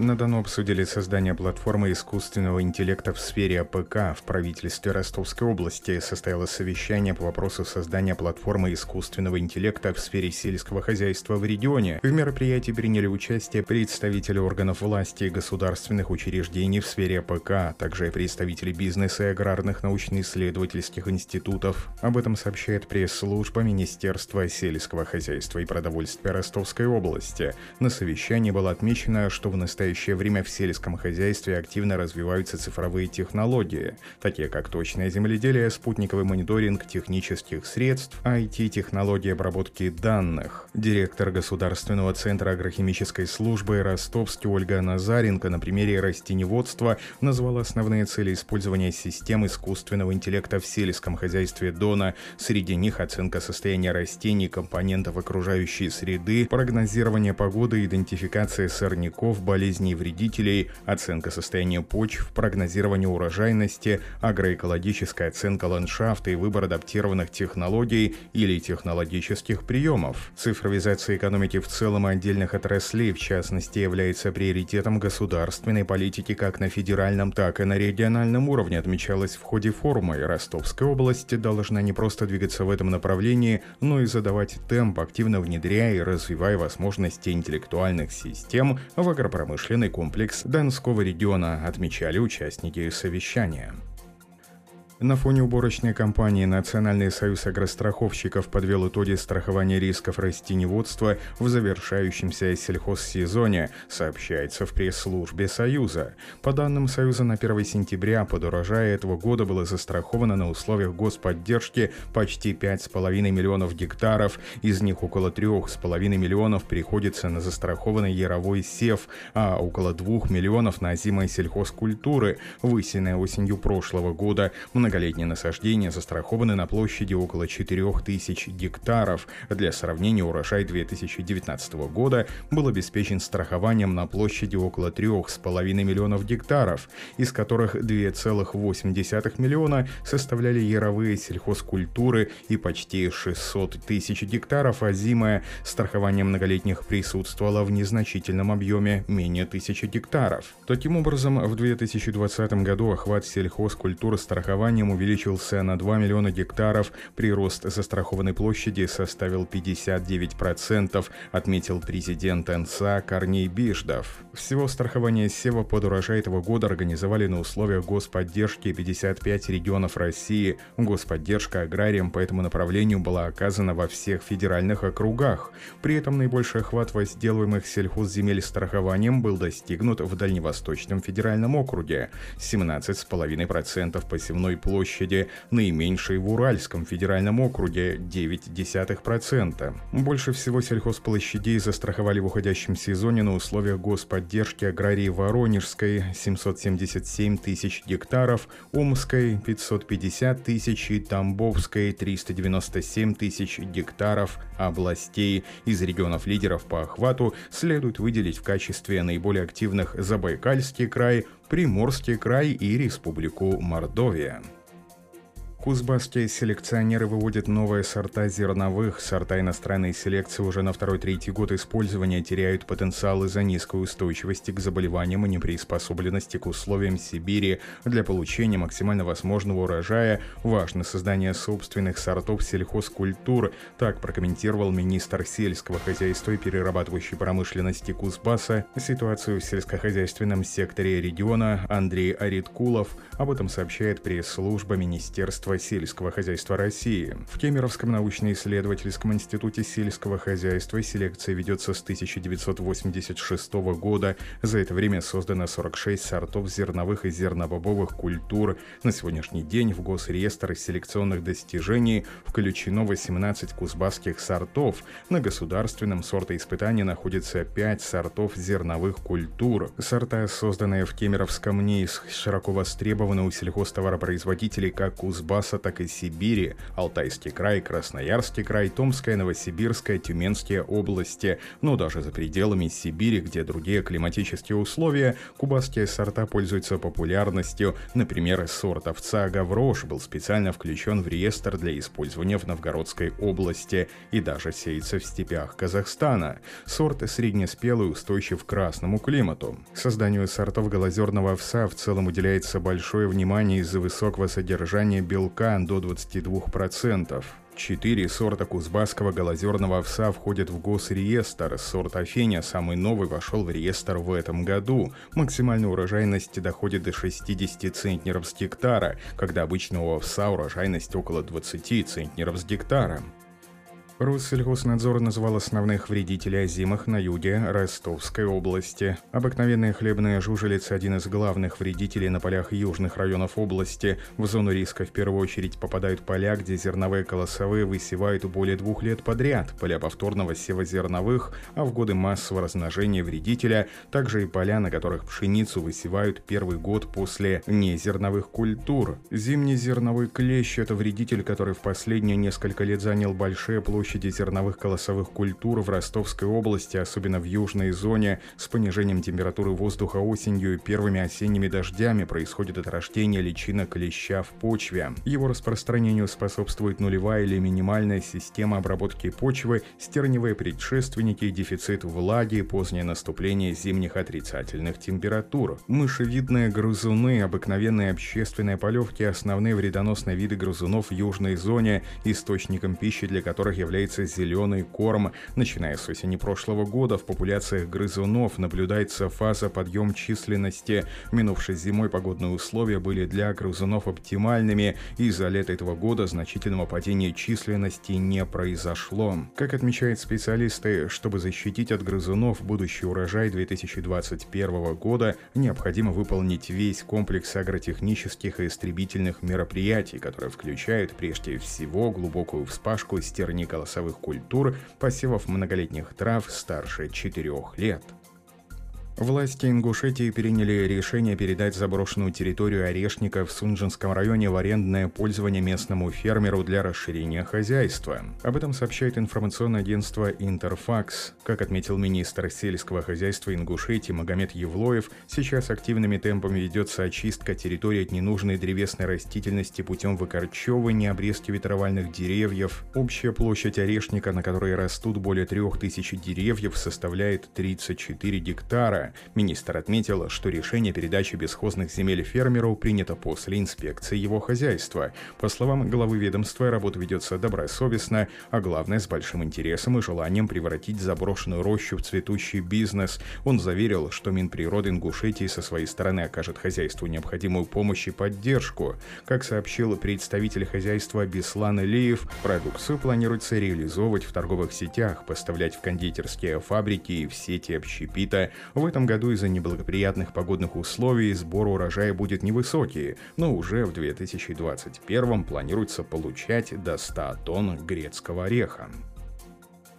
На Дону обсудили создание платформы искусственного интеллекта в сфере АПК. В правительстве Ростовской области состоялось совещание по вопросу создания платформы искусственного интеллекта в сфере сельского хозяйства в регионе. В мероприятии приняли участие представители органов власти и государственных учреждений в сфере АПК, а также представители бизнеса и аграрных научно-исследовательских институтов. Об этом сообщает пресс-служба Министерства сельского хозяйства и продовольствия Ростовской области. На совещании было отмечено, что в настоящее настоящее время в сельском хозяйстве активно развиваются цифровые технологии, такие как точное земледелие, спутниковый мониторинг технических средств, IT-технологии обработки данных. Директор Государственного центра агрохимической службы Ростовский Ольга Назаренко на примере растеневодства назвала основные цели использования систем искусственного интеллекта в сельском хозяйстве Дона. Среди них оценка состояния растений, компонентов окружающей среды, прогнозирование погоды, идентификация сорняков, болезней болезней вредителей, оценка состояния почв, прогнозирование урожайности, агроэкологическая оценка ландшафта и выбор адаптированных технологий или технологических приемов. Цифровизация экономики в целом и отдельных отраслей, в частности, является приоритетом государственной политики как на федеральном, так и на региональном уровне, отмечалось в ходе форума, и Ростовская область должна не просто двигаться в этом направлении, но и задавать темп, активно внедряя и развивая возможности интеллектуальных систем в агропромышленности промышленный комплекс Донского региона, отмечали участники совещания. На фоне уборочной кампании Национальный союз агростраховщиков подвел итоги страхования рисков растеневодства в завершающемся сельхозсезоне, сообщается в пресс-службе Союза. По данным Союза, на 1 сентября под урожая этого года было застраховано на условиях господдержки почти 5,5 миллионов гектаров, из них около 3,5 миллионов приходится на застрахованный яровой сев, а около 2 миллионов на озимые сельхозкультуры, высеянные осенью прошлого года – Многолетние насаждения застрахованы на площади около 4000 гектаров. Для сравнения, урожай 2019 года был обеспечен страхованием на площади около 3,5 миллионов гектаров, из которых 2,8 миллиона составляли яровые сельхозкультуры и почти 600 тысяч гектаров озимое страхование многолетних присутствовало в незначительном объеме менее тысячи гектаров. Таким образом, в 2020 году охват сельхозкультуры страхования населением увеличился на 2 миллиона гектаров, прирост застрахованной площади составил 59%, отметил президент НСА Корней Биждов. Всего страхование сева под урожай этого года организовали на условиях господдержки 55 регионов России. Господдержка аграриям по этому направлению была оказана во всех федеральных округах. При этом наибольший охват возделываемых сельхозземель страхованием был достигнут в Дальневосточном федеральном округе – 17,5% посевной площади, наименьшей в Уральском федеральном округе 0,9%. Больше всего сельхозплощадей застраховали в уходящем сезоне на условиях господдержки аграрии Воронежской 777 тысяч гектаров, Омской 550 тысяч и Тамбовской 397 тысяч гектаров областей. Из регионов лидеров по охвату следует выделить в качестве наиболее активных Забайкальский край, Приморский край и Республику Мордовия. Кузбасские селекционеры выводят новые сорта зерновых. Сорта иностранной селекции уже на второй-третий год использования теряют потенциал из-за низкой устойчивости к заболеваниям и неприспособленности к условиям Сибири. Для получения максимально возможного урожая важно создание собственных сортов сельхозкультур. Так прокомментировал министр сельского хозяйства и перерабатывающей промышленности Кузбасса ситуацию в сельскохозяйственном секторе региона Андрей Ариткулов. Об этом сообщает пресс-служба Министерства сельского хозяйства России. В Кемеровском научно-исследовательском институте сельского хозяйства селекция ведется с 1986 года. За это время создано 46 сортов зерновых и зернобобовых культур. На сегодняшний день в Госреестр селекционных достижений включено 18 кузбасских сортов. На государственном сортоиспытании находится 5 сортов зерновых культур. Сорта, созданные в Кемеровском НИИС, широко востребованы у сельхозтоваропроизводителей как Кузбасс Донбасса, так и Сибири, Алтайский край, Красноярский край, Томская, Новосибирская, Тюменские области, но даже за пределами Сибири, где другие климатические условия, кубанские сорта пользуются популярностью. Например, сорт овца Гаврош был специально включен в реестр для использования в Новгородской области и даже сеется в степях Казахстана. Сорт среднеспелый, устойчив к красному климату. Созданию сортов голозерного овса в целом уделяется большое внимание из-за высокого содержания белка до 22%. Четыре сорта кузбасского голозерного овса входят в госреестр. Сорт Афеня, самый новый, вошел в реестр в этом году. Максимальная урожайность доходит до 60 центнеров с гектара, когда обычного овса урожайность около 20 центнеров с гектара. Россельхознадзор назвал основных вредителей озимых на юге Ростовской области. Обыкновенная хлебная жужелица – один из главных вредителей на полях южных районов области. В зону риска в первую очередь попадают поля, где зерновые колосовые высевают более двух лет подряд, поля повторного сева зерновых, а в годы массового размножения вредителя также и поля, на которых пшеницу высевают первый год после незерновых культур. Зимний зерновой клещ – это вредитель, который в последние несколько лет занял большие площади площади зерновых колосовых культур в Ростовской области, особенно в южной зоне, с понижением температуры воздуха осенью и первыми осенними дождями происходит отрождение личинок клеща в почве. Его распространению способствует нулевая или минимальная система обработки почвы, стерневые предшественники, дефицит влаги, позднее наступление зимних отрицательных температур. Мышевидные грызуны, обыкновенные общественные полевки, основные вредоносные виды грызунов в южной зоне, источником пищи для которых является является зеленый корм. Начиная с осени прошлого года в популяциях грызунов наблюдается фаза подъем численности. Минувшей зимой погодные условия были для грызунов оптимальными, и за лето этого года значительного падения численности не произошло. Как отмечают специалисты, чтобы защитить от грызунов будущий урожай 2021 года, необходимо выполнить весь комплекс агротехнических и истребительных мероприятий, которые включают прежде всего глубокую вспашку стерниколосовых голосовых культур, посевов многолетних трав старше 4 лет. Власти Ингушетии приняли решение передать заброшенную территорию Орешника в Сунжинском районе в арендное пользование местному фермеру для расширения хозяйства. Об этом сообщает информационное агентство «Интерфакс». Как отметил министр сельского хозяйства Ингушетии Магомед Евлоев, сейчас активными темпами ведется очистка территории от ненужной древесной растительности путем выкорчевывания обрезки ветровальных деревьев. Общая площадь Орешника, на которой растут более 3000 деревьев, составляет 34 гектара. Министр отметил, что решение передачи бесхозных земель фермеру принято после инспекции его хозяйства. По словам главы ведомства, работа ведется добросовестно, а главное с большим интересом и желанием превратить заброшенную рощу в цветущий бизнес. Он заверил, что Минприроды Ингушетии со своей стороны окажет хозяйству необходимую помощь и поддержку. Как сообщил представитель хозяйства Беслан Илиев, продукцию планируется реализовывать в торговых сетях, поставлять в кондитерские фабрики и в сети общепита. В этом этом году из-за неблагоприятных погодных условий сбор урожая будет невысокий, но уже в 2021 планируется получать до 100 тонн грецкого ореха.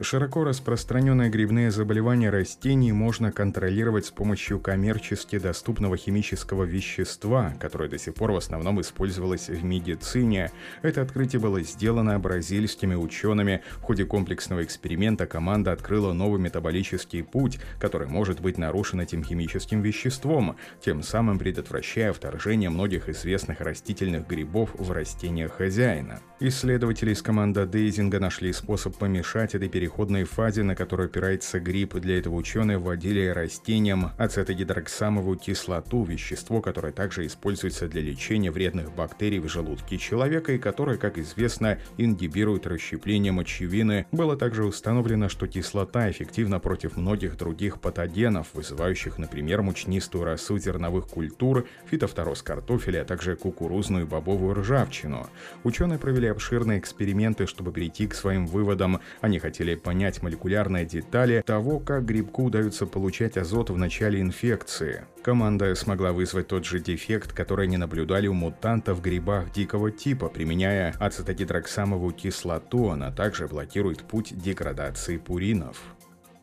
Широко распространенные грибные заболевания растений можно контролировать с помощью коммерчески доступного химического вещества, которое до сих пор в основном использовалось в медицине. Это открытие было сделано бразильскими учеными. В ходе комплексного эксперимента команда открыла новый метаболический путь, который может быть нарушен этим химическим веществом, тем самым предотвращая вторжение многих известных растительных грибов в растения хозяина. Исследователи из команды Дейзинга нашли способ помешать этой переходной переходной фазе, на которую опирается грипп. Для этого ученые вводили растениям ацетогидроксамовую кислоту, вещество, которое также используется для лечения вредных бактерий в желудке человека и которое, как известно, ингибирует расщепление мочевины. Было также установлено, что кислота эффективна против многих других патогенов, вызывающих, например, мучнистую росу зерновых культур, фитофтороз картофеля, а также кукурузную и бобовую ржавчину. Ученые провели обширные эксперименты, чтобы прийти к своим выводам. Они хотели понять молекулярные детали того, как грибку удается получать азот в начале инфекции. Команда смогла вызвать тот же дефект, который не наблюдали у мутантов в грибах дикого типа, применяя ацетогидроксамовую кислоту, она также блокирует путь деградации пуринов.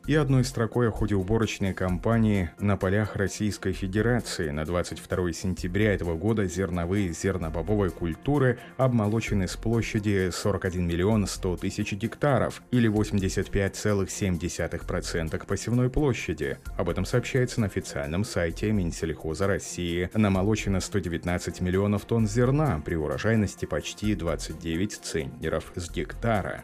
И одной строкой о ходе уборочной кампании на полях Российской Федерации. На 22 сентября этого года зерновые зернобобовые культуры обмолочены с площади 41 миллион 100 тысяч гектаров или 85,7% к посевной площади. Об этом сообщается на официальном сайте Минсельхоза России. Намолочено 119 миллионов тонн зерна при урожайности почти 29 центнеров с гектара.